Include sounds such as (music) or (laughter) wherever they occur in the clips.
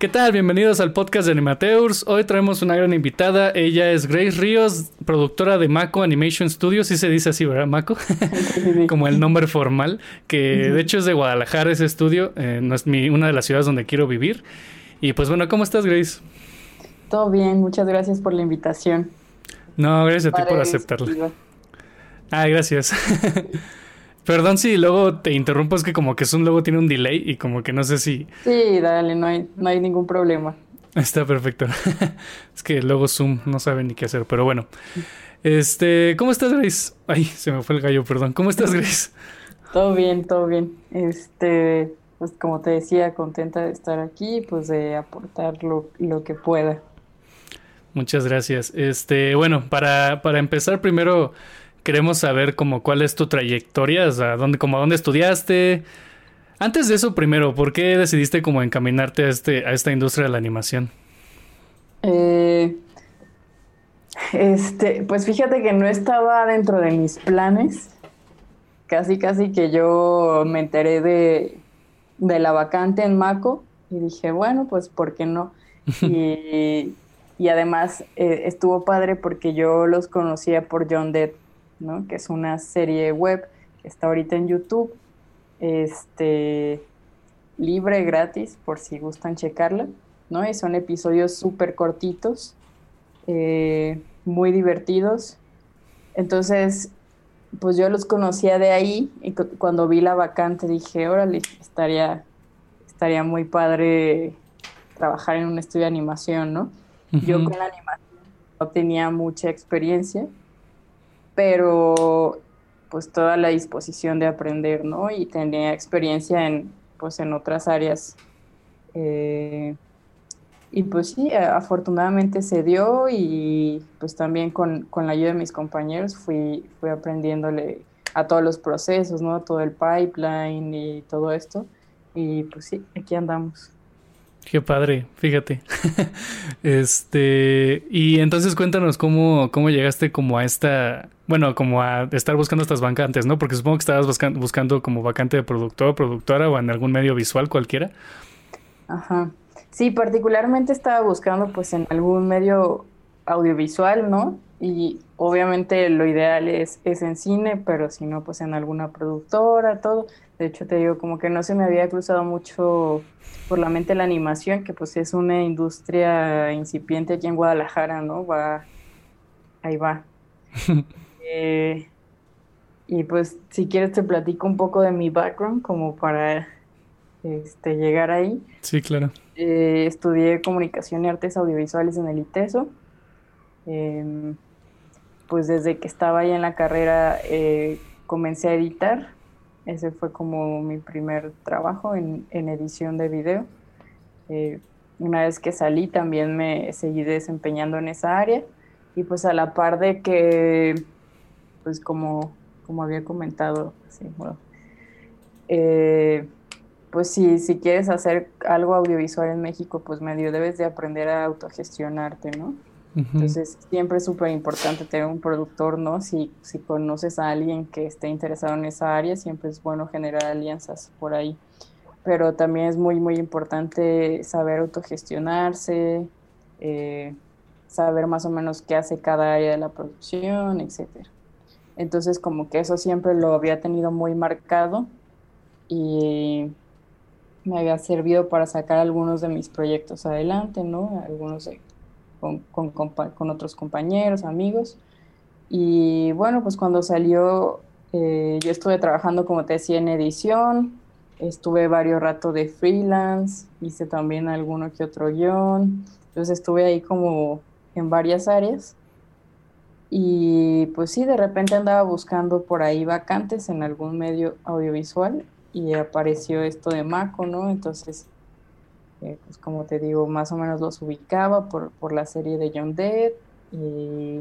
¿Qué tal? Bienvenidos al podcast de Animateurs. Hoy traemos una gran invitada. Ella es Grace Ríos, productora de Mako Animation Studios. Sí se dice así, ¿verdad? Mako. (laughs) Como el nombre formal. Que de hecho es de Guadalajara ese estudio. Eh, no es mi, una de las ciudades donde quiero vivir. Y pues bueno, ¿cómo estás, Grace? Todo bien, muchas gracias por la invitación. No, gracias a ti por aceptarla. Ah, gracias. (laughs) Perdón si luego te interrumpo, es que como que Zoom luego tiene un delay y como que no sé si... Sí, dale, no hay, no hay ningún problema. Está perfecto. (laughs) es que luego Zoom no sabe ni qué hacer, pero bueno. Este, ¿cómo estás, Grace? Ay, se me fue el gallo, perdón. ¿Cómo estás, Grace? (laughs) todo bien, todo bien. Este, pues como te decía, contenta de estar aquí, pues de aportar lo, lo que pueda. Muchas gracias. Este, bueno, para, para empezar primero queremos saber como cuál es tu trayectoria, o sea, dónde, como dónde estudiaste. Antes de eso, primero, ¿por qué decidiste como encaminarte a, este, a esta industria de la animación? Eh, este, pues fíjate que no estaba dentro de mis planes. Casi, casi que yo me enteré de, de la vacante en Maco y dije, bueno, pues ¿por qué no? (laughs) Y, y además eh, estuvo padre porque yo los conocía por John Depp que es una serie web que está ahorita en YouTube, este, libre, gratis, por si gustan checarla, ¿no? Y son episodios súper cortitos, eh, muy divertidos. Entonces, pues yo los conocía de ahí y cuando vi la vacante dije, órale, estaría, estaría muy padre trabajar en un estudio de animación, ¿no? Yo con la animación no tenía mucha experiencia, pero pues toda la disposición de aprender, ¿no? Y tenía experiencia en, pues en otras áreas. Eh, y pues sí, afortunadamente se dio y pues también con, con, la ayuda de mis compañeros fui, fui aprendiéndole a todos los procesos, ¿no? Todo el pipeline y todo esto. Y pues sí, aquí andamos. Qué padre, fíjate. (laughs) este, y entonces cuéntanos cómo, cómo llegaste como a esta, bueno, como a estar buscando estas vacantes, ¿no? Porque supongo que estabas buscando, buscando como vacante de productor, productora o en algún medio visual cualquiera. Ajá. Sí, particularmente estaba buscando pues en algún medio audiovisual, ¿no? Y obviamente lo ideal es, es en cine, pero si no, pues en alguna productora, todo. De hecho, te digo, como que no se me había cruzado mucho por la mente la animación, que pues es una industria incipiente aquí en Guadalajara, ¿no? Va, ahí va. (laughs) Eh, y pues si quieres te platico un poco de mi background como para este, llegar ahí. Sí, claro. Eh, estudié comunicación y artes audiovisuales en el ITESO. Em, pues desde que estaba ahí en la carrera eh, comencé a editar ese fue como mi primer trabajo en, edición de video. Eh, una vez que salí también me seguí desempeñando en esa área y pues a la par de que, pues como, como había comentado, eh, pues si, si quieres hacer algo audiovisual en México, pues medio debes de aprender a autogestionarte, ¿no? Entonces, siempre es súper importante tener un productor, ¿no? Si, si conoces a alguien que esté interesado en esa área, siempre es bueno generar alianzas por ahí. Pero también es muy, muy importante saber autogestionarse, eh, saber más o menos qué hace cada área de la producción, etc. Entonces, como que eso siempre lo había tenido muy marcado y me había servido para sacar algunos de mis proyectos adelante, ¿no? Algunos de con, otros compañeros, amigos. Y bueno, pues cuando salió, eh, yo estuve trabajando, como te decía, en edición, estuve varios ratos de freelance, hice también alguno que otro guion, entonces estuve ahí como en varias áreas. Y pues sí, de repente andaba buscando por ahí vacantes en algún medio audiovisual y apareció esto de Maco, ¿no? Entonces pues como te digo, más o menos los ubicaba por, por la serie de John Dead y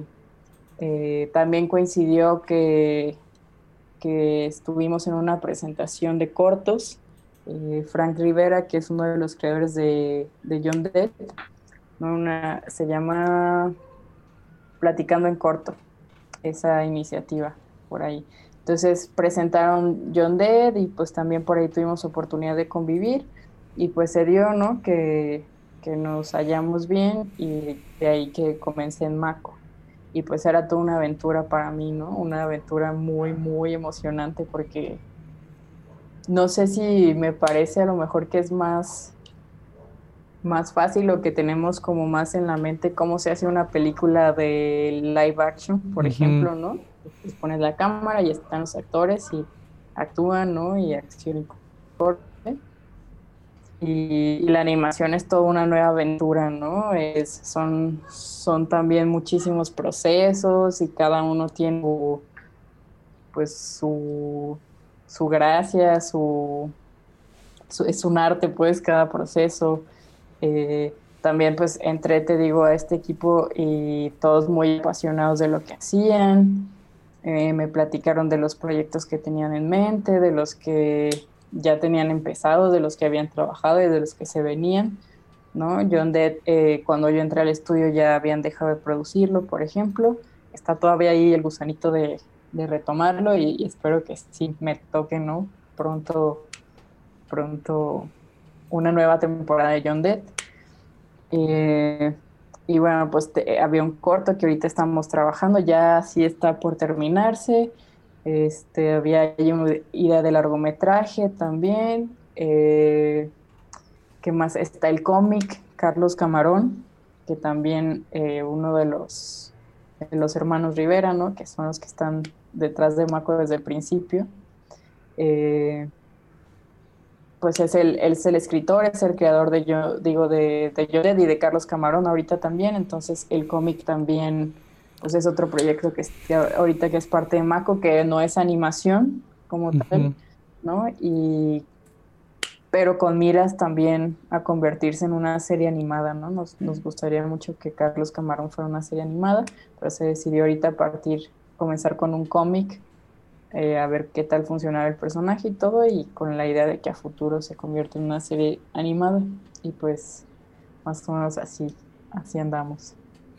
eh, también coincidió que, que estuvimos en una presentación de cortos. Eh, Frank Rivera, que es uno de los creadores de, de John Dead, una, se llama Platicando en Corto, esa iniciativa por ahí. Entonces presentaron John Dead y pues también por ahí tuvimos oportunidad de convivir y pues se dio, ¿no? Que, que nos hallamos bien y de ahí que comencé en Mako. Y pues era toda una aventura para mí, ¿no? Una aventura muy, muy emocionante porque no sé si me parece a lo mejor que es más, más fácil lo que tenemos como más en la mente cómo se hace una película de live action, por ejemplo, ¿no? Pues pones la cámara y están los actores y actúan, ¿no? Y acción y corte. Y, la animación es toda una nueva aventura, ¿no? Son, son también muchísimos procesos y cada uno tiene pues su, su gracia, su, es un arte, pues, cada proceso. Eh, también, pues, entré, te digo, a este equipo y todos muy apasionados de lo que hacían. Eh, me platicaron de los proyectos que tenían en mente, de los que ya tenían empezado, de los que habían trabajado y de los que se venían. ¿no? John Dead, eh, cuando yo entré al estudio ya habían dejado de producirlo, por ejemplo. Está todavía ahí el gusanito de, retomarlo y, espero que sí me toque, ¿no? Pronto, pronto una nueva temporada de John Dead. Eh, y bueno, pues había un corto que ahorita estamos trabajando, ya sí está por terminarse. Este, había idea de largometraje también. Eh, ¿Qué más? Está el cómic Carlos Camarón, que también eh, uno de los, los hermanos Rivera, ¿no? que son los que están detrás de Maco desde el principio. Eh, pues es el, es el escritor, es el creador de yo, digo, de, de y de Carlos Camarón ahorita también, entonces el cómic también pues es otro proyecto que, ahorita que es parte de Mako, que no es animación como tal, ¿no? Y pero con miras también a convertirse en una serie animada, ¿no? Nos, nos gustaría mucho que Carlos Camarón fuera una serie animada, pero se decidió ahorita partir, comenzar con un cómic, eh, a ver qué tal funcionaba el personaje y todo, y con la idea de que a futuro se convierta en una serie animada, y pues más o menos así, así andamos.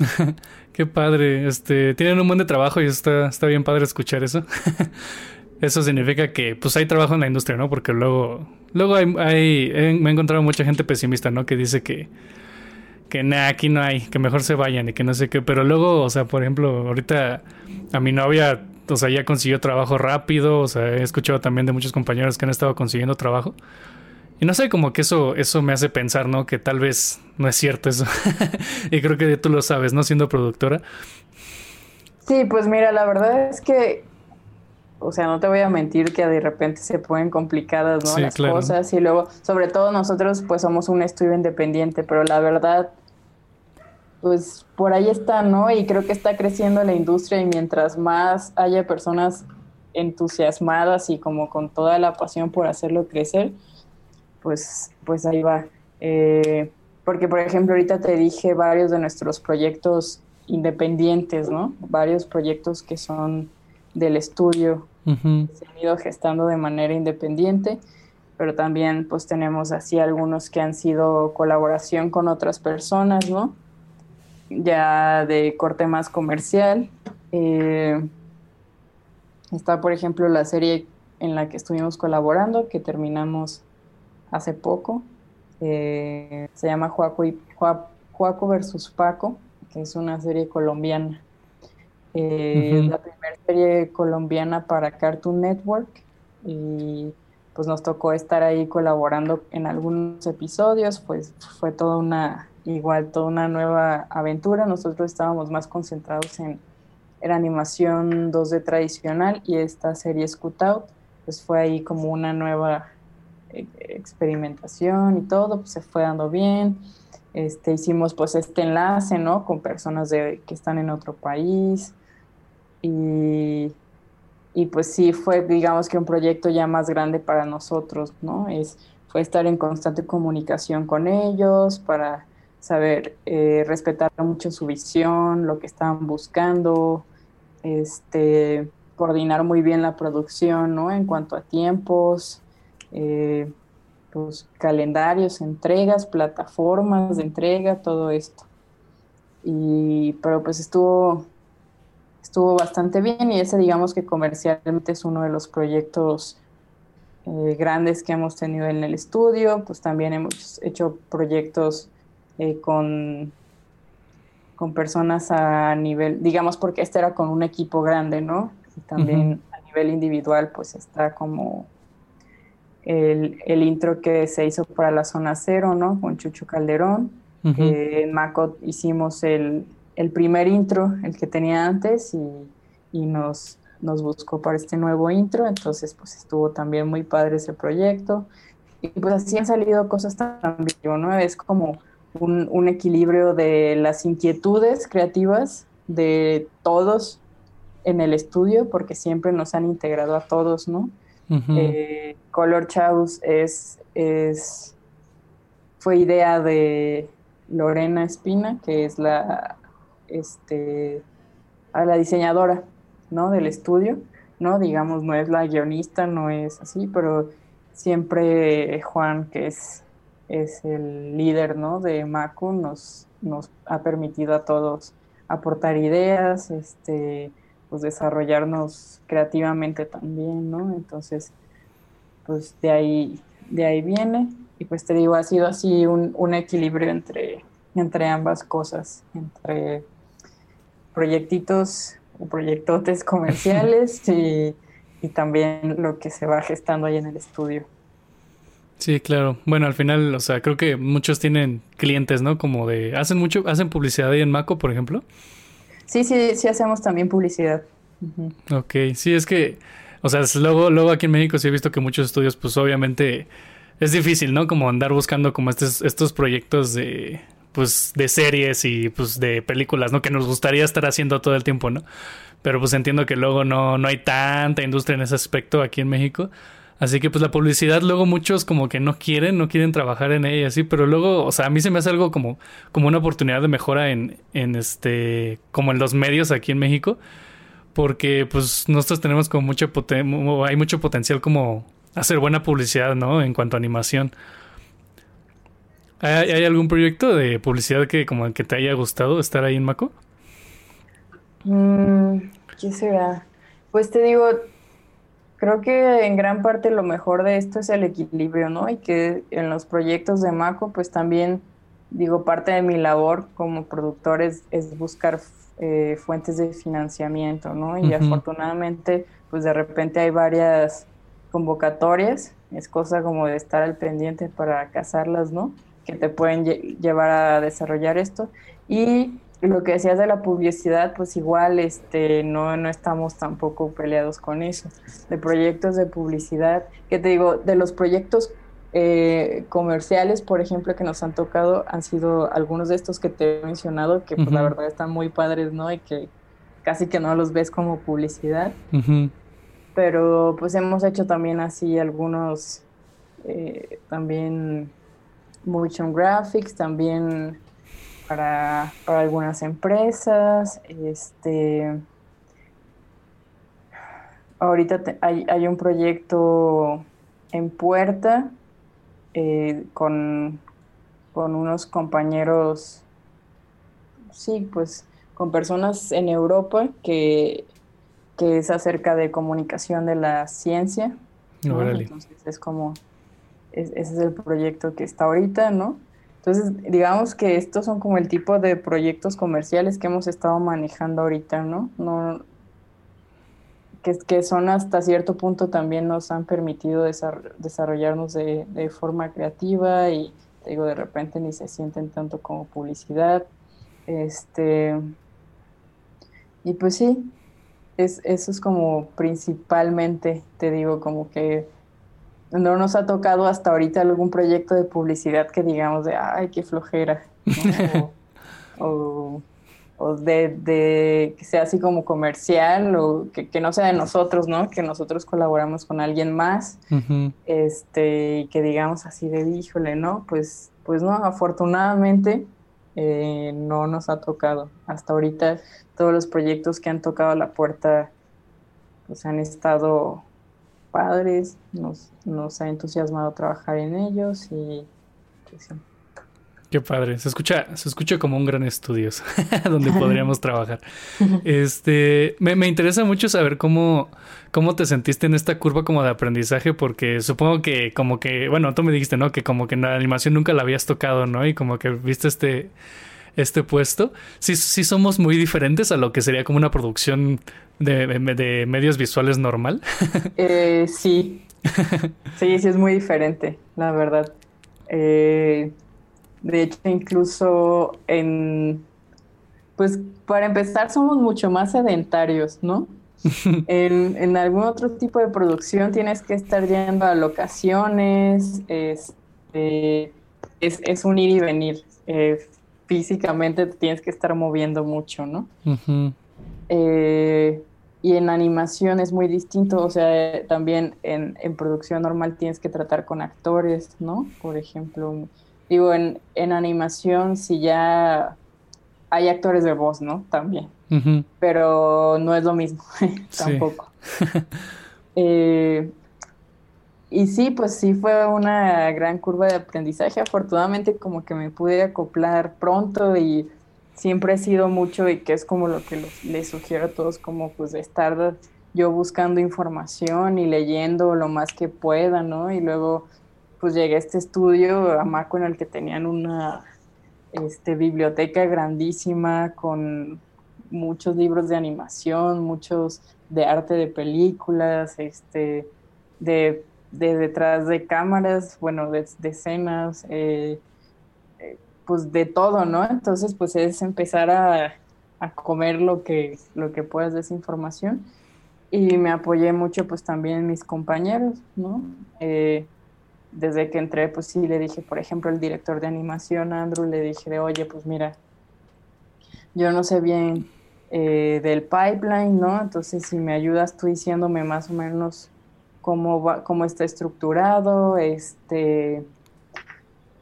(laughs) Qué padre. Este, tienen un buen de trabajo y está, está bien padre escuchar eso. (laughs) eso significa que pues hay trabajo en la industria, ¿no? Porque luego, luego hay, me he encontrado mucha gente pesimista, ¿no? Que dice que, que nah, aquí no hay, que mejor se vayan y que no sé qué. Pero luego, o sea, por ejemplo, ahorita a mi novia, o sea, ya consiguió trabajo rápido. O sea, he escuchado también de muchos compañeros que han estado consiguiendo trabajo. Y no sé, como que eso, eso me hace pensar, ¿no? Que tal vez no es cierto eso. (laughs) y creo que tú lo sabes, ¿no? Siendo productora. Sí, pues mira, la verdad es que, o sea, no te voy a mentir que de repente se ponen complicadas, ¿no? Las cosas y luego, sobre todo nosotros, pues somos un estudio independiente, pero la verdad, pues por ahí está, ¿no? Y creo que está creciendo la industria y mientras más haya personas entusiasmadas y como con toda la pasión por hacerlo crecer, pues, pues ahí va. Eh, porque, por ejemplo, ahorita te dije varios de nuestros proyectos independientes, ¿no? Varios proyectos que son del estudio, se han ido gestando de manera independiente, pero también pues tenemos así algunos que han sido colaboración con otras personas, ¿no? Ya de corte más comercial. Eh, está, por ejemplo, la serie en la que estuvimos colaborando, que terminamos hace poco. Eh, se llama Juaco, y, Juaco versus Paco, que es una serie colombiana. Eh, La primera serie colombiana para Cartoon Network y pues nos tocó estar ahí colaborando en algunos episodios, pues fue toda una, igual, toda una nueva aventura. Nosotros estábamos más concentrados en, en animación 2D tradicional y esta serie Scoot Out, pues fue ahí como una nueva experimentación y todo, pues se fue dando bien. Este, hicimos pues este enlace, ¿no? Con personas de, que están en otro país. Y, y, pues sí, fue digamos que un proyecto ya más grande para nosotros, ¿no? Es, fue estar en constante comunicación con ellos para saber eh, respetar mucho su visión, lo que estaban buscando, este, coordinar muy bien la producción, ¿no? En cuanto a tiempos, eh, pues, calendarios, entregas, plataformas de entrega, todo esto. Y, pero pues estuvo, estuvo bastante bien y ese digamos que comercialmente es uno de los proyectos eh, grandes que hemos tenido en el estudio, pues también hemos hecho proyectos eh, con, con personas a nivel, digamos, porque este era con un equipo grande, ¿no? Y también a nivel individual, pues está como el, el, intro que se hizo para la zona cero, ¿no? Con Chucho Calderón. en Maco hicimos el, el, primer intro, el que tenía antes, y, y nos, nos buscó para este nuevo intro. Entonces, pues estuvo también muy padre ese proyecto. Y pues así han salido cosas también, ¿no? Es como un, un equilibrio de las inquietudes creativas de todos en el estudio, porque siempre nos han integrado a todos, ¿no? Eh, Color Chaos es, es, fue idea de Lorena Espina, que es la, este, a la diseñadora, ¿no? Del estudio, ¿no? Digamos, no es la guionista, no es así, pero siempre Juan, que es, es el líder, ¿no? De Macu, nos, nos ha permitido a todos aportar ideas, este, pues desarrollarnos creativamente también, ¿no? Entonces, pues de ahí, de ahí viene. Y pues te digo, ha sido así un, un equilibrio entre, entre ambas cosas, entre proyectitos o proyectotes comerciales (laughs) y, y también lo que se va gestando ahí en el estudio. Sí, claro. Bueno, al final, o sea, creo que muchos tienen clientes, ¿no? Como de, hacen mucho, hacen publicidad ahí en Maco, por ejemplo. Sí, sí, sí hacemos también publicidad. Ok, sí, es que, o sea, luego, luego aquí en México sí he visto que muchos estudios, pues obviamente es difícil, ¿no? Como andar buscando como estos, estos proyectos de, pues, de series y pues de películas, ¿no? Que nos gustaría estar haciendo todo el tiempo, ¿no? Pero pues entiendo que luego no, no hay tanta industria en ese aspecto aquí en México. Así que pues la publicidad luego muchos como que no quieren, no quieren trabajar en ella así, pero luego, o sea, a mí se me hace algo como, como una oportunidad de mejora en, en este, como en los medios aquí en México, porque pues nosotros tenemos como mucho hay mucho potencial como hacer buena publicidad, ¿no? En cuanto a animación. ¿Hay, ¿Hay, algún proyecto de publicidad que como que te haya gustado estar ahí en Maco? Mm, ¿Qué será? Pues te digo, Creo que en gran parte lo mejor de esto es el equilibrio, ¿no? Y que en los proyectos de Maco, pues también, digo, parte de mi labor como productor es, buscar eh, fuentes de financiamiento, ¿no? Y afortunadamente, pues de repente hay varias convocatorias, es cosa como de estar al pendiente para cazarlas, ¿no? Que te pueden llevar a desarrollar esto. Y lo que decías de la publicidad, pues igual este, no, no estamos tampoco peleados con eso. De proyectos de publicidad, que te digo, de los proyectos eh, comerciales, por ejemplo, que nos han tocado, han sido algunos de estos que te he mencionado, que pues la verdad están muy padres, ¿no? Y que casi que no los ves como publicidad. Pero pues hemos hecho también así algunos, eh, también motion graphics, también para, algunas empresas. Este, ahorita hay, un proyecto en puerta eh, con, con unos compañeros, sí, pues con personas en Europa que, que es acerca de comunicación de la ciencia. Entonces es como, ese es el proyecto que está ahorita, ¿no? Entonces, digamos que estos son como el tipo de proyectos comerciales que hemos estado manejando ahorita, ¿no? no que, son hasta cierto punto también nos han permitido desarrollarnos de, de forma creativa y digo, de repente ni se sienten tanto como publicidad. Este, y pues sí, es, eso es como principalmente, te digo, como que no nos ha tocado hasta ahorita algún proyecto de publicidad que digamos de, ay, qué flojera. o, de, que sea así como comercial o que, no sea de nosotros, ¿no? Que nosotros colaboramos con alguien más. este, y que digamos así de, híjole, ¿no? Pues, pues no, afortunadamente eh, no nos ha tocado. Hasta ahorita todos los proyectos que han tocado la puerta pues han estado padres, nos, nos ha entusiasmado trabajar en ellos y pues, Qué padre. Se escucha, se escucha como un gran estudio (laughs) donde podríamos (laughs) trabajar. Este, me, me, interesa mucho saber cómo, cómo te sentiste en esta curva como de aprendizaje, porque supongo que como que, bueno, tú me dijiste, ¿no? Que como que en la animación nunca la habías tocado, ¿no? Y como que viste este, este puesto. Sí, sí somos muy diferentes a lo que sería como una producción de, de medios visuales normal. (laughs) eh, sí. Sí, sí es muy diferente, la verdad. Eh, de hecho, incluso en, pues para empezar somos mucho más sedentarios, ¿no? (laughs) en, algún otro tipo de producción tienes que estar yendo a locaciones, este, es, es un ir y venir. Eh, físicamente te tienes que estar moviendo mucho, ¿no? Eh, y en animación es muy distinto, o sea, también en, en, producción normal tienes que tratar con actores, ¿no? Por ejemplo, Digo, en, en animación si ya hay actores de voz, ¿no? También. Pero no es lo mismo, (laughs) tampoco. (laughs) Eh, y sí, pues sí fue una gran curva de aprendizaje. Afortunadamente como que me pude acoplar pronto y siempre he sido mucho y que es como lo que les sugiero a todos, como pues de estar yo buscando información y leyendo lo más que pueda, ¿no? Y luego pues llegué a este estudio, a Maco, en el que tenían una este, biblioteca grandísima con muchos libros de animación, muchos de arte de películas, este, de, detrás de cámaras, bueno, de, escenas, eh, eh, pues de todo, ¿no? Entonces, pues es empezar a, comer lo que, lo que puedas de esa información. Y me apoyé mucho, pues también mis compañeros, ¿no? Eh, desde que entré, pues sí le dije, por ejemplo, el director de animación, Andrew, le dije de, oye, pues mira, yo no sé bien eh, del pipeline, ¿no? Entonces, si me ayudas tú diciéndome más o menos cómo, va, cómo está estructurado, este,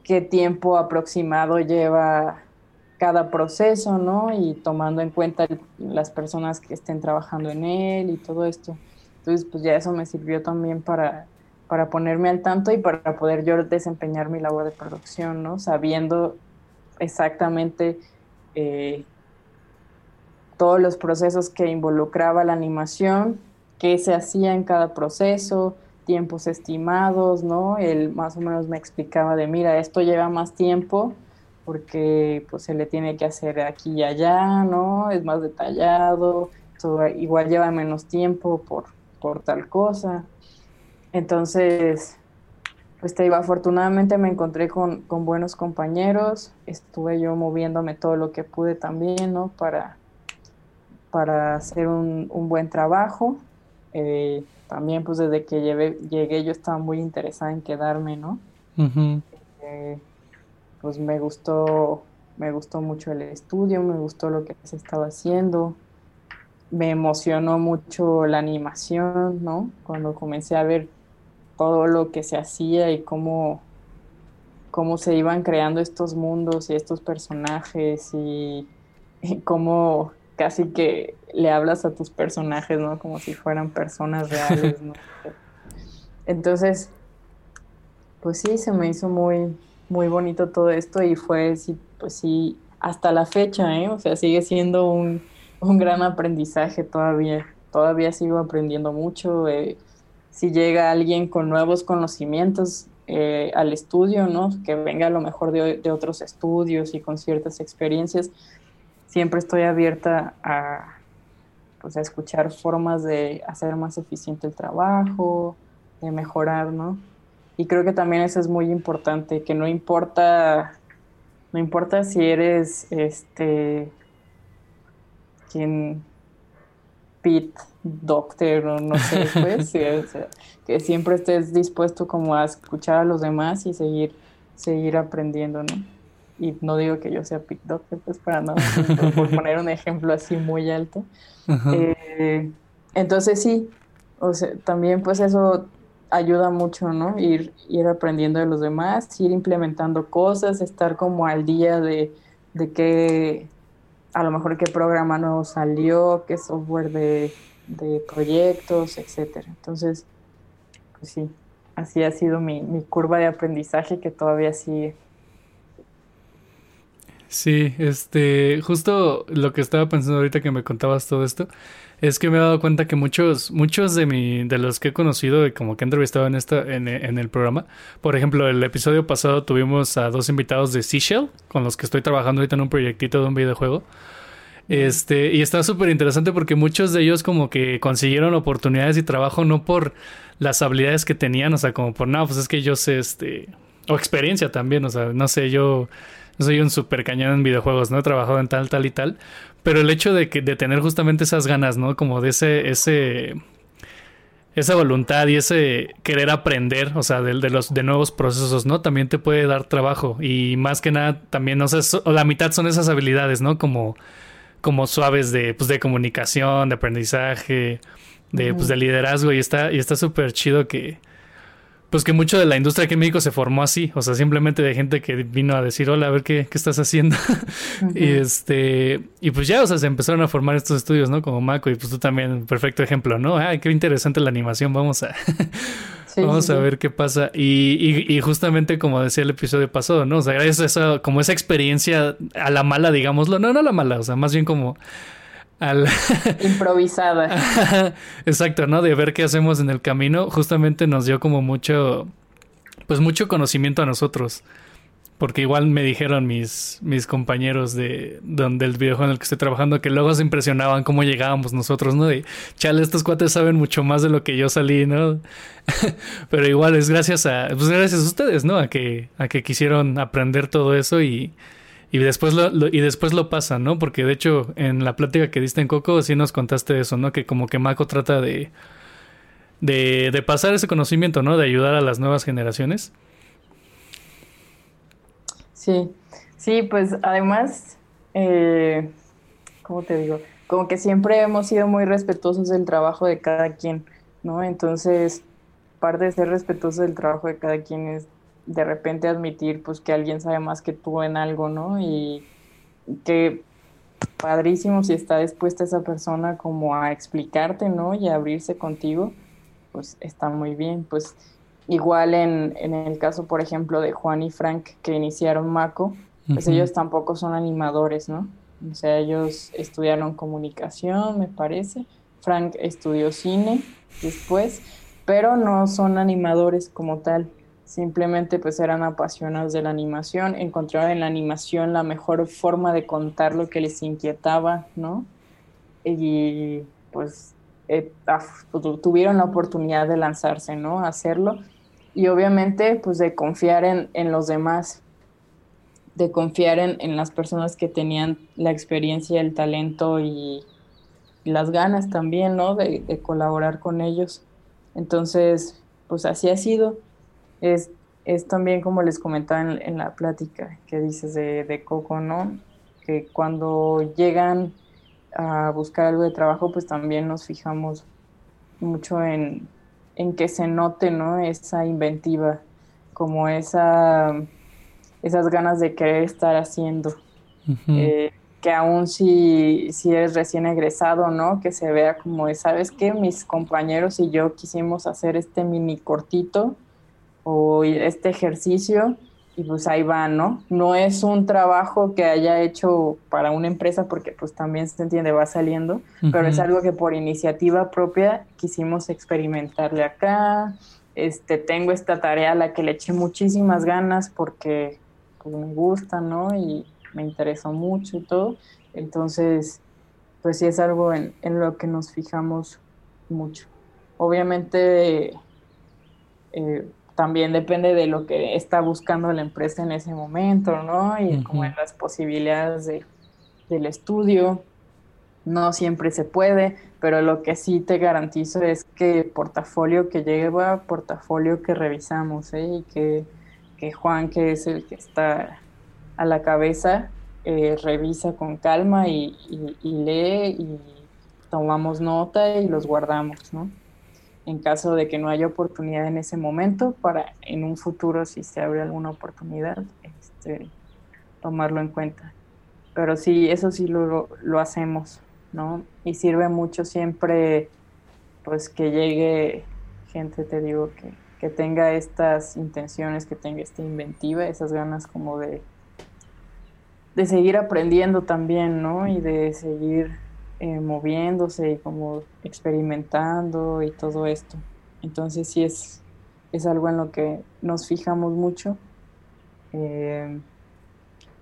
qué tiempo aproximado lleva cada proceso, ¿no? Y tomando en cuenta las personas que estén trabajando en él y todo esto. Entonces, pues ya eso me sirvió también para para ponerme al tanto y para poder yo desempeñar mi labor de producción, ¿no? Sabiendo exactamente eh, todos los procesos que involucraba la animación, qué se hacía en cada proceso, tiempos estimados, ¿no? Él más o menos me explicaba de, mira, esto lleva más tiempo porque pues se le tiene que hacer aquí y allá, ¿no? Es más detallado, igual lleva menos tiempo por, por tal cosa. Entonces, pues te digo, afortunadamente me encontré con, buenos compañeros, estuve yo moviéndome todo lo que pude también, ¿no? Para, para hacer un, buen trabajo. Eh, también pues desde que llegué yo estaba muy interesada en quedarme, ¿no? Eh, pues me gustó, me gustó mucho el estudio, me gustó lo que se estaba haciendo, me emocionó mucho la animación, ¿no? Cuando comencé a ver todo lo que se hacía y cómo, cómo se iban creando estos mundos y estos personajes y, cómo casi que le hablas a tus personajes, ¿no? Como si fueran personas reales, ¿no? (laughs) Entonces, pues sí, se me hizo muy, muy bonito todo esto y fue, sí, pues sí, hasta la fecha, ¿eh? O sea, sigue siendo un, un gran aprendizaje todavía. Todavía sigo aprendiendo mucho. Eh, si llega alguien con nuevos conocimientos eh, al estudio, ¿no? Que venga a lo mejor de, otros estudios y con ciertas experiencias, siempre estoy abierta a, pues, a escuchar formas de hacer más eficiente el trabajo, de mejorar, ¿no? Y creo que también eso es muy importante, que no importa, no importa si eres este quien pit doctor o no sé, (laughs) pues, que siempre estés dispuesto como a escuchar a los demás y seguir, seguir aprendiendo, ¿no? Y no digo que yo sea pit doctor, pues para nada, por poner un ejemplo así muy alto. Eh, entonces sí, o sea, también pues eso ayuda mucho, ¿no? Ir, ir aprendiendo de los demás, ir implementando cosas, estar como al día de, de qué, a lo mejor qué programa nuevo salió, qué software de, de proyectos, etcétera. Entonces, pues sí, así ha sido mi, curva de aprendizaje que todavía sigue. Sí, este, justo lo que estaba pensando ahorita que me contabas todo esto, es que me he dado cuenta que muchos, muchos de mi, de los que he conocido y como que he entrevistado en esta, en, en, el programa, por ejemplo, el episodio pasado tuvimos a dos invitados de Seashell, con los que estoy trabajando ahorita en un proyectito de un videojuego. Este, y está súper interesante porque muchos de ellos como que consiguieron oportunidades y trabajo no por las habilidades que tenían, o sea, como por nada, pues es que yo sé, este, o experiencia también, o sea, no sé, yo soy un super cañón en videojuegos, ¿no? He trabajado en tal, tal y tal. Pero el hecho de, que, de tener justamente esas ganas, ¿no? Como de ese, ese, esa voluntad y ese querer aprender, o sea, de, de, los de nuevos procesos, ¿no? También te puede dar trabajo. Y más que nada, también, no sé, o la mitad son esas habilidades, ¿no? Como, como suaves de, pues, de comunicación, de aprendizaje, de, pues, de liderazgo. Y está, y está súper chido que, pues que mucho de la industria aquí en México se formó así, o sea, simplemente de gente que vino a decir, hola, a ver qué, qué estás haciendo. (laughs) y este, y pues ya, o sea, se empezaron a formar estos estudios, ¿no? Como Mako, y pues tú también, perfecto ejemplo, ¿no? Ay, qué interesante la animación, vamos a, (laughs) vamos a ver qué pasa. Y, y, justamente como decía el episodio pasado, ¿no? O sea, gracias a esa, como esa experiencia a la mala, digámoslo, no, no a la mala, o sea, más bien como al... improvisada. (laughs) Exacto, ¿no? De ver qué hacemos en el camino, justamente nos dio como mucho, pues mucho conocimiento a nosotros. Porque igual me dijeron mis, mis compañeros de donde el videojuego en el que estoy trabajando que luego se impresionaban cómo llegábamos nosotros, ¿no? De, chale, estos cuates saben mucho más de lo que yo salí, ¿no? (laughs) Pero igual es gracias a, pues gracias a ustedes, ¿no? A que, a que quisieron aprender todo eso y, y después lo, y después lo pasan, ¿no? Porque de hecho en la plática que diste en Coco sí nos contaste eso, ¿no? Que como que Mako trata de, de, de pasar ese conocimiento, ¿no? De ayudar a las nuevas generaciones. Sí, sí, pues además, eh, ¿cómo te digo? Como que siempre hemos sido muy respetuosos del trabajo de cada quien, ¿no? Entonces, parte de ser respetuosos del trabajo de cada quien es de repente admitir pues que alguien sabe más que tú en algo, ¿no? Y que padrísimo si está dispuesta esa persona como a explicarte, ¿no? Y a abrirse contigo, pues está muy bien. Pues igual en, en el caso, por ejemplo, de Juan y Frank que iniciaron Mako, pues ellos tampoco son animadores, ¿no? O sea, ellos estudiaron comunicación, me parece. Frank estudió cine después, pero no son animadores como tal simplemente pues eran apasionados de la animación, encontraron en la animación la mejor forma de contar lo que les inquietaba, ¿no? Y pues eh, tuvieron la oportunidad de lanzarse, ¿no? Hacerlo y obviamente pues de confiar en, en los demás, de confiar en, en, las personas que tenían la experiencia, el talento y, las ganas también, ¿no? De, de colaborar con ellos. Entonces, pues así ha sido es, es también como les comentaba en, la plática que dices de, de, Coco, ¿no? Que cuando llegan a buscar algo de trabajo, pues también nos fijamos mucho en, en que se note, ¿no? Esa inventiva, como esa, esas ganas de querer estar haciendo. Eh, que aún si, si eres recién egresado, ¿no? Que se vea como, ¿sabes qué? Mis compañeros y yo quisimos hacer este mini cortito o este ejercicio y pues ahí va, ¿no? No es un trabajo que haya hecho para una empresa porque pues también se entiende, va saliendo, pero es algo que por iniciativa propia quisimos experimentarle acá. Este, tengo esta tarea a la que le eché muchísimas ganas porque pues, me gusta, ¿no? Y me interesó mucho y todo. Entonces, pues sí es algo en, en lo que nos fijamos mucho. Obviamente, eh, también depende de lo que está buscando la empresa en ese momento, ¿no? Y como en las posibilidades de, del estudio. No siempre se puede, pero lo que sí te garantizo es que portafolio que lleva, portafolio que revisamos, ¿eh? Y que, que Juan, que es el que está a la cabeza, eh, revisa con calma y, y lee y tomamos nota y los guardamos, ¿no? En caso de que no haya oportunidad en ese momento, para en un futuro, si se abre alguna oportunidad, este, tomarlo en cuenta. Pero sí, eso sí lo, lo hacemos, ¿no? Y sirve mucho siempre, pues, que llegue gente, te digo, que, que tenga estas intenciones, que tenga esta inventiva, esas ganas como de, de seguir aprendiendo también, ¿no? Y de seguir eh, moviéndose y como experimentando y todo esto. Entonces sí es, es algo en lo que nos fijamos mucho. Eh,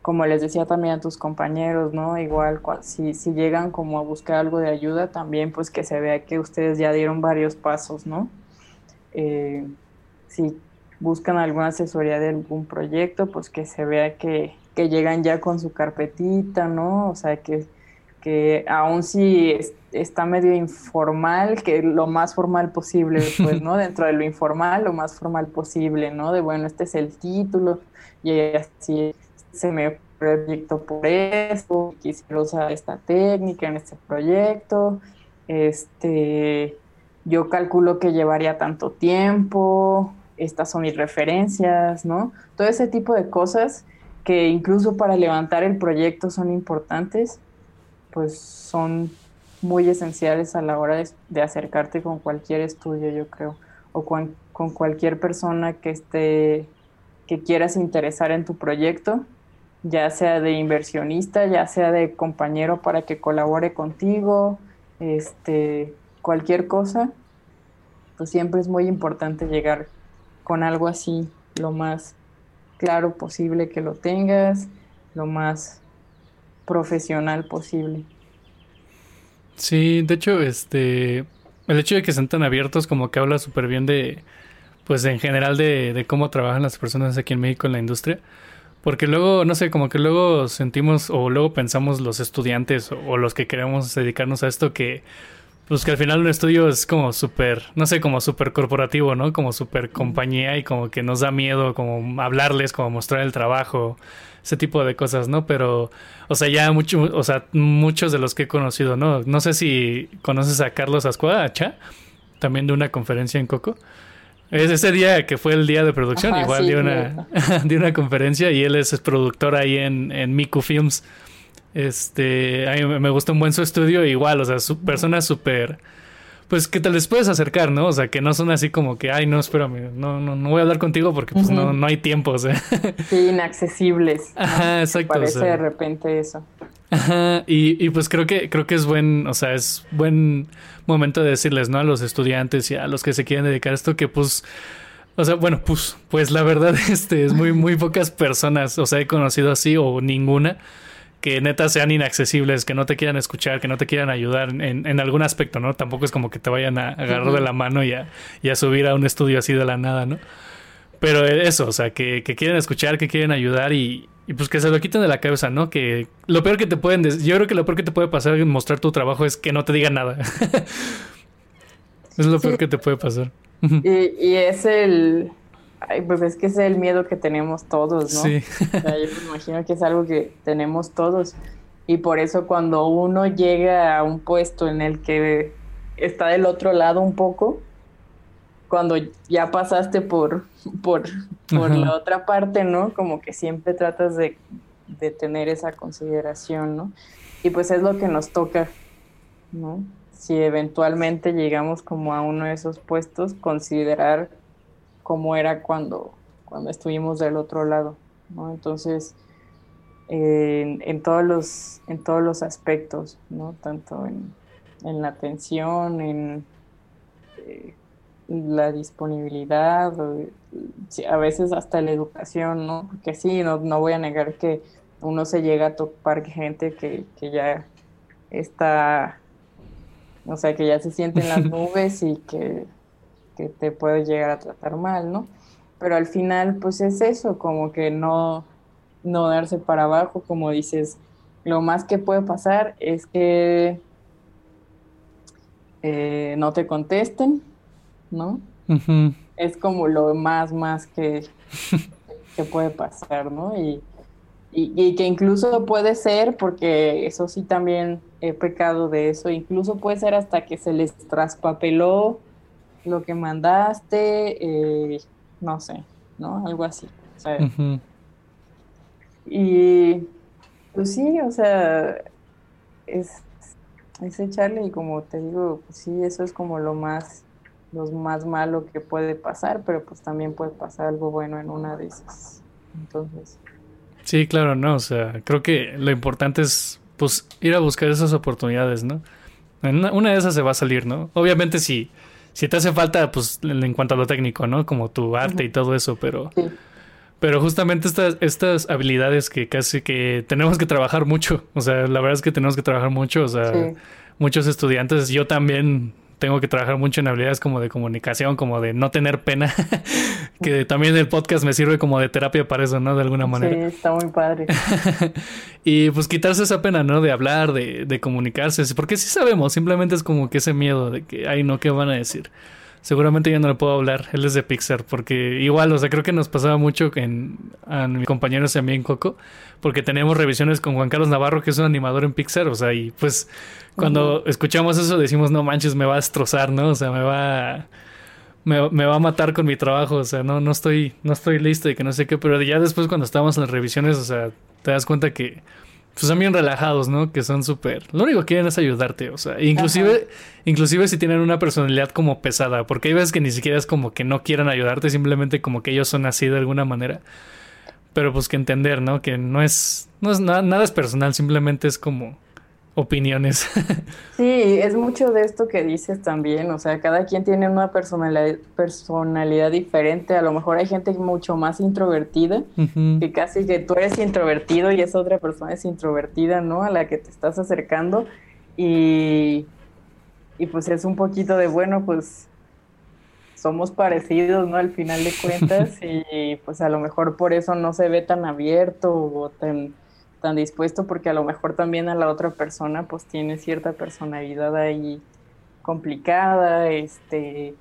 como les decía también a tus compañeros, ¿no? Igual si, si llegan como a buscar algo de ayuda, también pues que se vea que ustedes ya dieron varios pasos, ¿no? Eh, si buscan alguna asesoría de algún proyecto, pues que se vea que, que llegan ya con su carpetita, ¿no? O sea, que, que aún si está medio informal, que lo más formal posible, pues, ¿no? (laughs) Dentro de lo informal, lo más formal posible, ¿no? De, bueno, este es el título y así se me proyecto por eso, quisiera usar esta técnica en este proyecto, este, yo calculo que llevaría tanto tiempo, estas son mis referencias, ¿no? Todo ese tipo de cosas que incluso para levantar el proyecto son importantes, pues son muy esenciales a la hora de, acercarte con cualquier estudio, yo creo, o con, con, cualquier persona que esté, que quieras interesar en tu proyecto, ya sea de inversionista, ya sea de compañero para que colabore contigo, este, cualquier cosa, pues siempre es muy importante llegar con algo así lo más claro posible que lo tengas, lo más profesional posible. Sí, de hecho, este, el hecho de que sean tan abiertos como que habla súper bien de, pues en general de, de cómo trabajan las personas aquí en México en la industria. Porque luego, no sé, como que luego sentimos o luego pensamos los estudiantes o los que queremos dedicarnos a esto que pues que al final un estudio es como súper, no sé, como súper corporativo, ¿no? Como súper compañía y como que nos da miedo como hablarles, como mostrar el trabajo, ese tipo de cosas, ¿no? Pero, o sea, ya mucho, o sea, muchos de los que he conocido, ¿no? No sé si conoces a Carlos Ascuacha, también de una conferencia en Coco. Es ese día que fue el día de producción, igual de una, (laughs) de una conferencia y él es productor ahí en, en Miku Films. Este, a mí me gustó un buen su estudio, igual, o sea, su, personas súper, pues que te les puedes acercar, ¿no? O sea, que no son así como que, ay, no, espérame, no, no, no voy a hablar contigo porque pues no, no hay tiempo, o sea. Sí, inaccesibles. Ajá, exacto. Parece de repente eso. Ajá, y, y pues creo que, creo que es buen, o sea, es buen momento de decirles, ¿no? A los estudiantes y a los que se quieren dedicar a esto que pues... O sea, bueno, pues, pues la verdad, (laughs) este, es muy, muy pocas personas, o sea, he conocido así o ninguna que neta sean inaccesibles, que no te quieran escuchar, que no te quieran ayudar en, en algún aspecto, ¿no? Tampoco es como que te vayan a agarrar de la mano y a, y a, subir a un estudio así de la nada, ¿no? Pero eso, o sea, que, que quieren escuchar, que quieren ayudar y, y, pues que se lo quiten de la cabeza, ¿no? Que lo peor que te pueden... Yo creo que lo peor que te puede pasar en mostrar tu trabajo es que no te digan nada. (laughs) es lo peor que te puede pasar. y, y es el Ay, pues es que es el miedo que tenemos todos, ¿no? Sí. O sea, yo me imagino que es algo que tenemos todos. Y por eso cuando uno llega a un puesto en el que está del otro lado un poco, cuando ya pasaste por, por, por la otra parte, ¿no? Como que siempre tratas de, de tener esa consideración, ¿no? Y pues es lo que nos toca, ¿no? Si eventualmente llegamos como a uno de esos puestos, considerar como era cuando, cuando estuvimos del otro lado, ¿no? Entonces, en, todos los, en todos los aspectos, ¿no? Tanto en, la atención, en eh, la disponibilidad, a veces hasta la educación, ¿no? Porque sí, no, no voy a negar que uno se llega a topar gente que, que ya está, o sea, que ya se siente en las (laughs) nubes y que que te puede llegar a tratar mal, ¿no? Pero al final, pues es eso, como que no, no darse para abajo, como dices, lo más que puede pasar es que eh, no te contesten, ¿no? Es como lo más, más que, (laughs) que puede pasar, ¿no? Y, y, y, que incluso puede ser, porque eso sí también he pecado de eso, incluso puede ser hasta que se les traspapeló lo que mandaste, eh, no sé, ¿no? Algo así. Y pues sí, o sea, es, es echarle y como te digo, pues sí, eso es como lo más, lo más malo que puede pasar, pero pues también puede pasar algo bueno en una de esas. Entonces. Sí, claro, no, o sea, creo que lo importante es pues ir a buscar esas oportunidades, ¿no? Una, una de esas se va a salir, ¿no? Obviamente si, si te hace falta, pues en cuanto a lo técnico, ¿no? Como tu arte y todo eso, pero... Pero justamente estas, estas habilidades que casi que tenemos que trabajar mucho, o sea, la verdad es que tenemos que trabajar mucho, o sea, muchos estudiantes, yo también tengo que trabajar mucho en habilidades como de comunicación, como de no tener pena, (laughs) que también el podcast me sirve como de terapia para eso, ¿no? De alguna manera. Sí, está muy padre. (laughs) y pues quitarse esa pena, ¿no? De hablar, de, de comunicarse, porque sí sabemos, simplemente es como que ese miedo de que, ay, no, ¿qué van a decir? Seguramente yo no le puedo hablar. Él es de Pixar, porque igual, o sea, creo que nos pasaba mucho en, a mis compañeros y a mí en Coco, porque teníamos revisiones con Juan Carlos Navarro, que es un animador en Pixar, o sea, y pues cuando escuchamos eso decimos, no manches, me va a destrozar, ¿no? O sea, me va... Me, me, va a matar con mi trabajo, o sea, no, no estoy, no estoy listo y que no sé qué, pero ya después cuando estábamos en las revisiones, o sea, te das cuenta que pues son bien relajados, ¿no? Que son súper... Lo único que quieren es ayudarte, o sea, inclusive, inclusive si tienen una personalidad como pesada, porque hay veces que ni siquiera es como que no quieran ayudarte, simplemente como que ellos son así de alguna manera. Pero pues que entender, ¿no? Que no es, no es nada, nada es personal, simplemente es como opiniones. Sí, es mucho de esto que dices también, o sea, cada quien tiene una personalidad, personalidad diferente, a lo mejor hay gente mucho más introvertida, que casi que tú eres introvertido y esa otra persona es introvertida, ¿no? A la que te estás acercando y, y pues es un poquito de, bueno, pues somos parecidos, ¿no? Al final de cuentas (laughs) y pues a lo mejor por eso no se ve tan abierto o tan tan dispuesto porque a lo mejor también a la otra persona pues tiene cierta personalidad ahí complicada, este,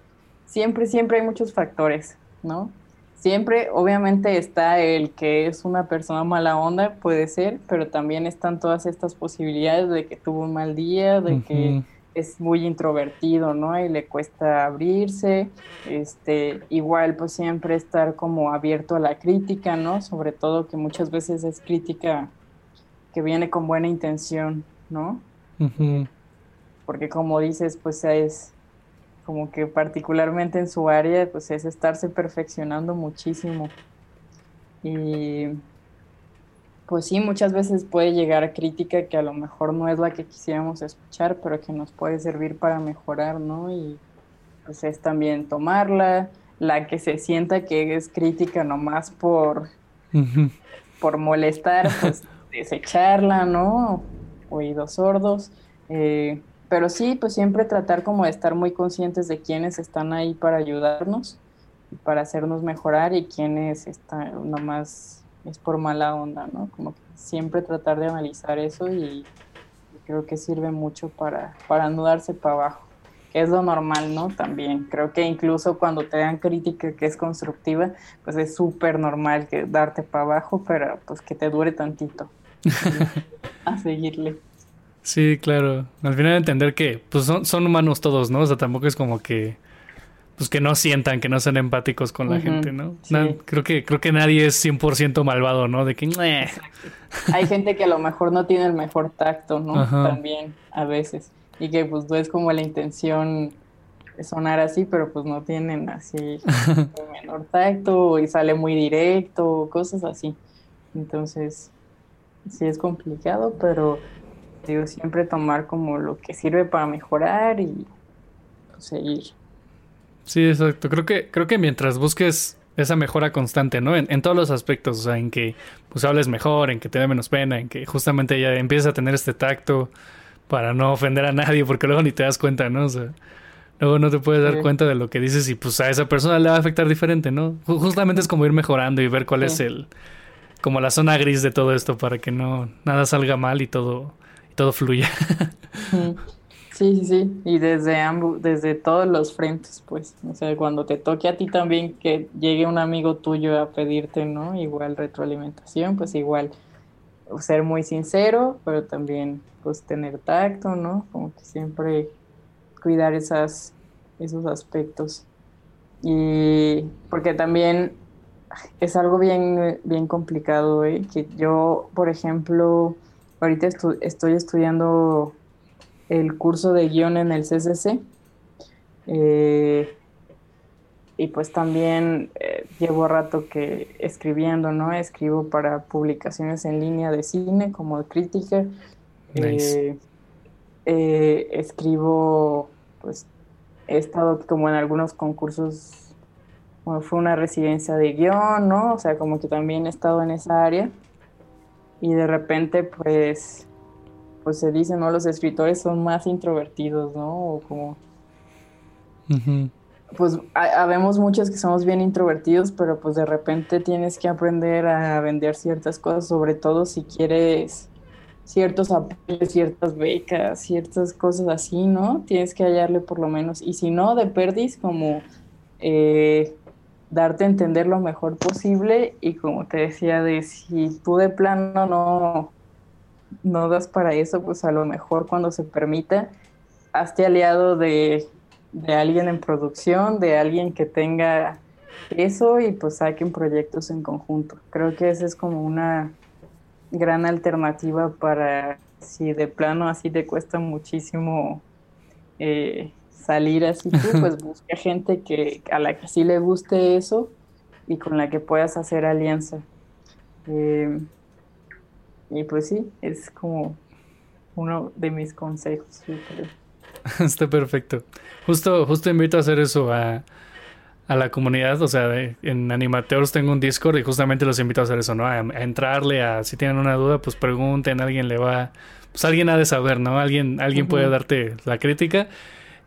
siempre, siempre hay muchos factores, ¿no? Siempre, obviamente, está el que es una persona mala onda, puede ser, pero también están todas estas posibilidades de que tuvo un mal día, de que es muy introvertido, ¿no? Y le cuesta abrirse, este, igual pues siempre estar como abierto a la crítica, ¿no? Sobre todo que muchas veces es crítica que viene con buena intención, ¿no? Porque como dices, pues es como que particularmente en su área, pues es estarse perfeccionando muchísimo. Y pues sí, muchas veces puede llegar crítica que a lo mejor no es la que quisiéramos escuchar, pero que nos puede servir para mejorar, ¿no? Y pues es también tomarla, la que se sienta que es crítica nomás por, por molestar, pues desecharla, ¿no? Oídos sordos. Eh, pero sí, pues siempre tratar como de estar muy conscientes de quiénes están ahí para ayudarnos, para hacernos mejorar y quiénes están nomás es por mala onda, ¿no? Como que siempre tratar de analizar eso y, creo que sirve mucho para, para no darse para abajo es lo normal, ¿no? También creo que incluso cuando te dan crítica que es constructiva, pues es súper normal que darte para abajo, pero pues que te dure tantito (laughs) a seguirle. Sí, claro. Al final entender que pues son, humanos todos, ¿no? O sea, tampoco es como que pues que no sientan, que no sean empáticos con la gente, ¿no? creo que creo que nadie es 100% malvado, ¿no? De que hay gente que a lo mejor no tiene el mejor tacto, ¿no? También a veces y que pues no es como la intención sonar así, pero pues no tienen así (laughs) el menor tacto y sale muy directo, cosas así. Entonces, sí es complicado, pero digo, siempre tomar como lo que sirve para mejorar y pues, seguir. Sí, exacto. Creo que, creo que mientras busques esa mejora constante, ¿no? En, todos los aspectos, o sea, en que pues hables mejor, en que te dé menos pena, en que justamente ya empieces a tener este tacto para no ofender a nadie, porque luego ni te das cuenta, ¿no? O sea, luego no te puedes dar cuenta de lo que dices y pues a esa persona le va a afectar diferente, ¿no? Justamente es como ir mejorando y ver cuál es el como la zona gris de todo esto para que no nada salga mal y todo y todo fluya. Sí, sí, sí, y desde ambos, desde todos los frentes, pues, o sea, cuando te toque a ti también que llegue un amigo tuyo a pedirte, ¿no? Igual retroalimentación, pues igual ser muy sincero, pero también pues tener tacto, ¿no? Como que siempre cuidar esas esos aspectos. Y porque también es algo bien, bien complicado, ¿eh? que yo, por ejemplo, ahorita estoy estudiando el curso de guion en el CCC. Eh, y pues también eh, llevo rato que escribiendo, ¿no? Escribo para publicaciones en línea de cine como crítica. Eh, eh, escribo, pues he estado como en algunos concursos, bueno, fue una residencia de guion, ¿no? O sea, como que también he estado en esa área. Y de repente, pues, pues se dice, ¿no? Los escritores son más introvertidos, ¿no? O como pues habemos muchos que somos bien introvertidos, pero pues de repente tienes que aprender a vender ciertas cosas, sobre todo si quieres ciertos apoyos, ciertas becas, ciertas cosas así, ¿no? Tienes que hallarle por lo menos, y si no, de perdis, como eh, darte a entender lo mejor posible y como te decía, de si tú de plano no, no das para eso, pues a lo mejor cuando se permita, hazte aliado de de alguien en producción, de alguien que tenga eso y pues saquen proyectos en conjunto. Creo que esa es como una gran alternativa para si de plano así te cuesta muchísimo eh, salir así tú, pues busca gente que a la que sí le guste eso y con la que puedas hacer alianza. Eh, y pues sí, es como uno de mis consejos, yo creo. (laughs) Está perfecto. Justo, justo invito a hacer eso a, a la comunidad. O sea, en Animateurs tengo un Discord y justamente los invito a hacer eso, ¿no? A, entrarle, a si tienen una duda, pues pregunten, alguien le va. Pues alguien ha de saber, ¿no? Alguien, alguien puede darte la crítica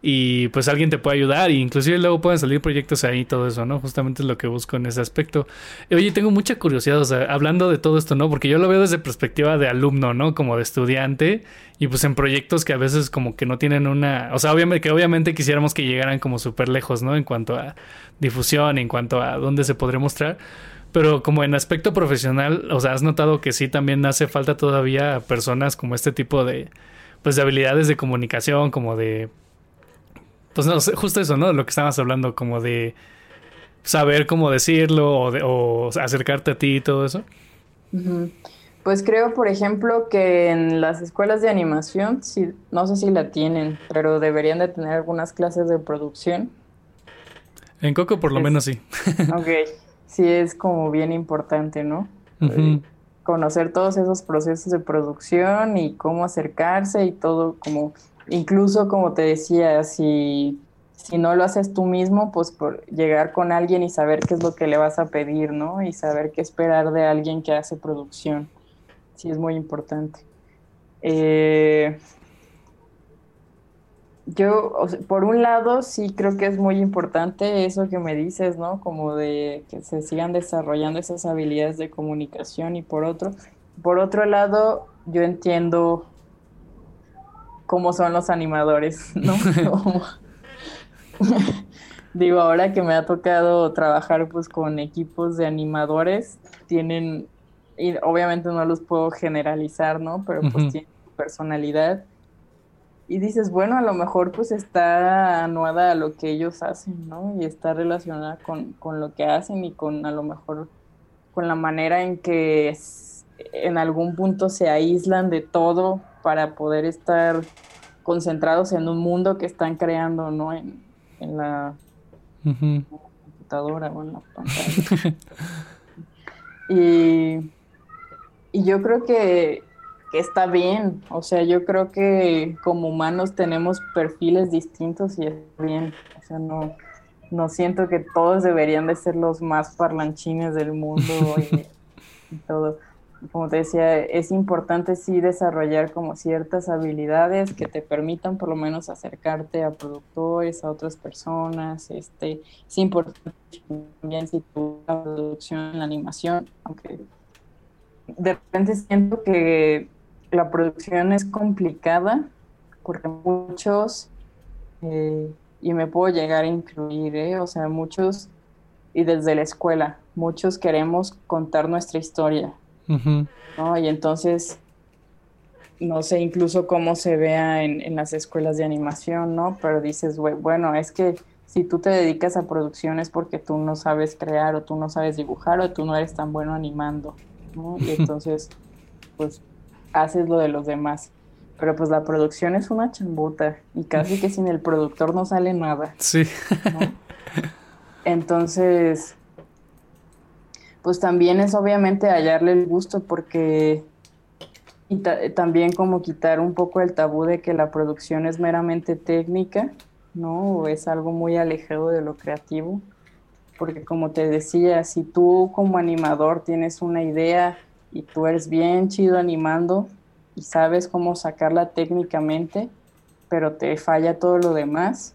y pues alguien te puede ayudar, e inclusive luego pueden salir proyectos ahí, todo eso, ¿no? Justamente es lo que busco en ese aspecto. Oye, tengo mucha curiosidad, o sea, hablando de todo esto, ¿no? Porque yo lo veo desde perspectiva de alumno, ¿no? Como de estudiante, y pues en proyectos que a veces como que no tienen una, o sea, obviamente que obviamente quisiéramos que llegaran como súper lejos, ¿no? En cuanto a difusión, en cuanto a dónde se podría mostrar. Pero como en aspecto profesional, o sea, has notado que sí también hace falta todavía personas como este tipo de, pues de habilidades de comunicación, como de pues no, justo eso, ¿no? Lo que estabas hablando, como de saber cómo decirlo o, acercarte a ti y todo eso. Pues creo, por ejemplo, que en las escuelas de animación, sí, no sé si la tienen, pero deberían de tener algunas clases de producción. En Coco por lo menos sí. (laughs) ok, sí es como bien importante, ¿no? Eh, conocer todos esos procesos de producción y cómo acercarse y todo como incluso como te decía, si, si no lo haces tú mismo, pues por llegar con alguien y saber qué es lo que le vas a pedir, ¿no? Y saber qué esperar de alguien que hace producción. Sí, es muy importante. Eh, yo, por un lado, sí creo que es muy importante eso que me dices, ¿no? Como de que se sigan desarrollando esas habilidades de comunicación y por otro, por otro lado, yo entiendo cómo son los animadores, ¿no? (laughs) Digo, ahora que me ha tocado trabajar pues con equipos de animadores, tienen, y obviamente no los puedo generalizar, ¿no? Pero pues tienen personalidad. Y dices, bueno, a lo mejor pues está anuada a lo que ellos hacen, ¿no? Y está relacionada con, con lo que hacen y con a lo mejor con la manera en que en algún punto se aíslan de todo para poder estar concentrados en un mundo que están creando, ¿no? En, la, computadora o en la (laughs) pantalla. y, y yo creo que, que está bien, o sea, yo creo que como humanos tenemos perfiles distintos y es bien, o sea, no, no siento que todos deberían de ser los más parlanchines del mundo (laughs) y todo como te decía, es importante sí desarrollar como ciertas habilidades que te permitan por lo menos acercarte a productores, a otras personas. Este, es importante también si tu producción, la animación, aunque de repente siento que la producción es complicada porque muchos, eh, y me puedo llegar a incluir, ¿eh? o sea, muchos, y desde la escuela, muchos queremos contar nuestra historia, ¿no? Y entonces, no sé incluso cómo se vea en, las escuelas de animación, ¿no? Pero dices, bueno, es que si tú te dedicas a producción es porque tú no sabes crear o tú no sabes dibujar o tú no eres tan bueno animando, ¿no? Y (laughs) entonces, pues, haces lo de los demás. Pero pues la producción es una chambuta y casi que (laughs) sin el productor no sale nada. Sí. (laughs) Entonces, pues también es obviamente hallarle el gusto porque y también como quitar un poco el tabú de que la producción es meramente técnica, ¿no? O es algo muy alejado de lo creativo. Porque como te decía, si tú como animador tienes una idea y tú eres bien chido animando y sabes cómo sacarla técnicamente, pero te falla todo lo demás,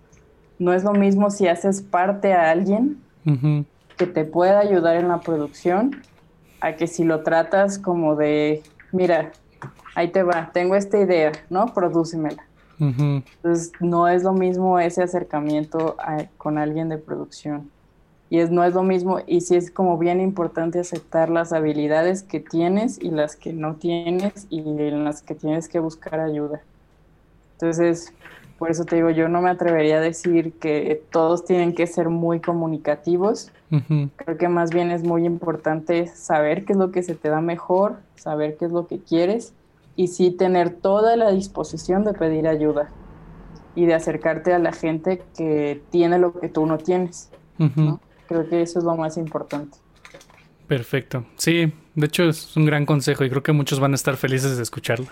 no es lo mismo si haces parte a alguien que te pueda ayudar en la producción, a que si lo tratas como de, mira, ahí te va, tengo esta idea, ¿no? Prodúcemela. Entonces, no es lo mismo ese acercamiento con alguien de producción. Y es, no es lo mismo, y sí es como bien importante aceptar las habilidades que tienes y las que no tienes y en las que tienes que buscar ayuda. Entonces, por eso te digo, yo no me atrevería a decir que todos tienen que ser muy comunicativos. Creo que más bien es muy importante saber qué es lo que se te da mejor, saber qué es lo que quieres y sí tener toda la disposición de pedir ayuda y de acercarte a la gente que tiene lo que tú no tienes. Creo que eso es lo más importante. Perfecto. Sí, de hecho es un gran consejo y creo que muchos van a estar felices de escucharlo.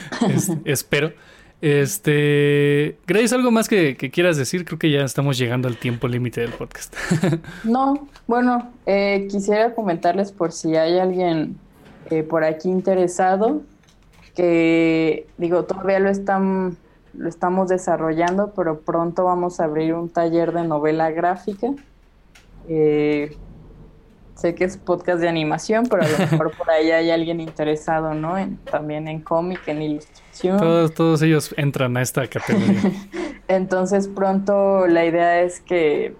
(laughs) espero. Este, Grace, ¿algo más que, quieras decir? Creo que ya estamos llegando al tiempo límite del podcast. (laughs) no, bueno, eh, quisiera comentarles por si hay alguien eh, por aquí interesado, que digo, todavía lo están lo estamos desarrollando, pero pronto vamos a abrir un taller de novela gráfica. Eh, sé que es podcast de animación, pero a lo mejor por ahí hay alguien interesado, ¿no? también en cómic, en ilustración. Todos, todos ellos entran a esta categoría. (laughs) Entonces pronto la idea es que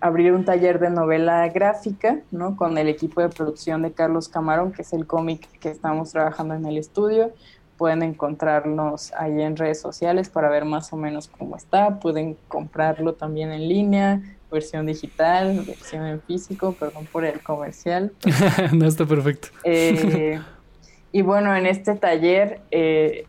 abrir un taller de novela gráfica, ¿no? Con el equipo de producción de Carlos Camarón, que es el cómic que estamos trabajando en el estudio. Pueden encontrarnos ahí en redes sociales para ver más o menos cómo está. Pueden comprarlo también en línea versión digital, versión en físico, perdón por el comercial. (laughs) no está perfecto. Eh, y bueno, en este taller, eh,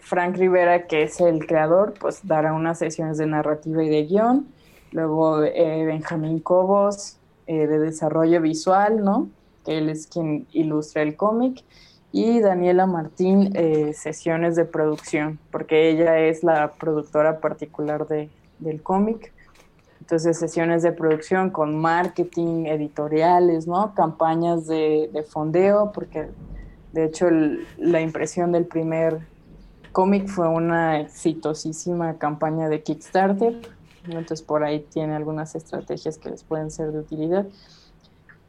Frank Rivera, que es el creador, pues dará unas sesiones de narrativa y de guion. Luego eh, Benjamín Cobos, de desarrollo visual, ¿no? Que él es quien ilustra el cómic. Y Daniela Martín, sesiones de producción, porque ella es la productora particular de, del cómic. Entonces, sesiones de producción con marketing, editoriales, ¿no? Campañas de, fondeo, porque de hecho la impresión del primer cómic fue una exitosísima campaña de Kickstarter. Entonces, por ahí tiene algunas estrategias que les pueden ser de utilidad.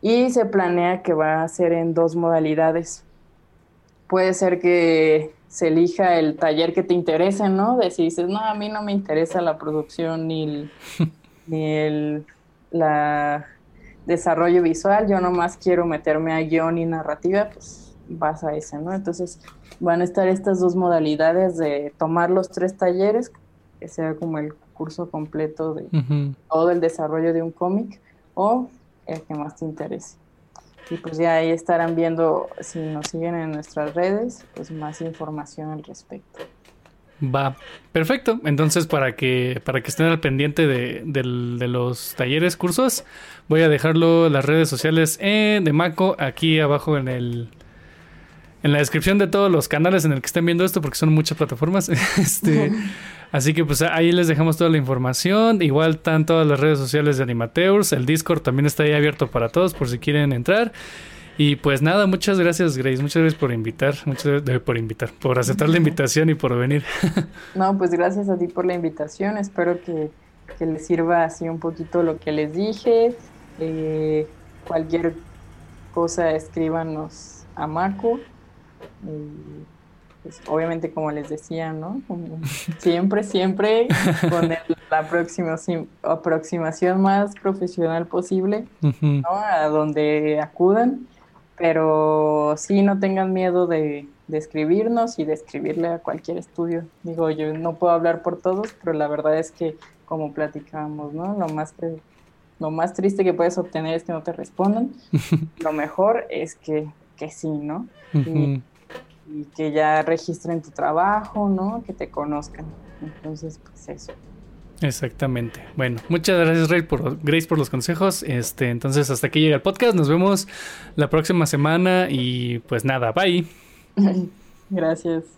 Y se planea que va a ser en dos modalidades. Puede ser que se elija el taller que te interese, ¿no? De si no, a mí no me interesa la producción ni el, ni el la desarrollo visual, yo nomás quiero meterme a guion y narrativa, pues vas a ese, ¿no? Entonces van a estar estas dos modalidades de tomar los tres talleres, que sea como el curso completo de todo el desarrollo de un cómic, o el que más te interese. Y pues ya ahí estarán viendo, si nos siguen en nuestras redes, pues más información al respecto. Va, perfecto. Entonces, para que, para que estén al pendiente de, los talleres, cursos, voy a dejarlo en las redes sociales eh, de Maco aquí abajo en el en la descripción de todos los canales en el que estén viendo esto, porque son muchas plataformas. (laughs) este, así que pues ahí les dejamos toda la información. Igual están todas las redes sociales de Animateurs. El Discord también está ahí abierto para todos por si quieren entrar. Y pues nada, muchas gracias Grace, muchas gracias por invitar, muchas gracias por invitar, por aceptar la invitación y por venir. (laughs) No, pues gracias a ti por la invitación, espero que, les sirva así un poquito lo que les dije. Eh, cualquier cosa escríbanos a Marco. pues obviamente como les decía, ¿no? (laughs) siempre, siempre con la aproximación más profesional posible, ¿no? A donde acudan pero sí, no tengan miedo de, escribirnos y de escribirle a cualquier estudio. Digo, yo no puedo hablar por todos, pero la verdad es que, como platicamos, ¿no? Lo más, lo más triste que puedes obtener es que no te respondan. (laughs) lo mejor es que, que sí, ¿no? y, que ya registren tu trabajo, ¿no? Que te conozcan. Entonces, pues eso. Exactamente. Bueno, muchas gracias Ray por, Grace por los consejos. Este, entonces hasta aquí llega el podcast. Nos vemos la próxima semana y pues nada, bye. (laughs) Gracias.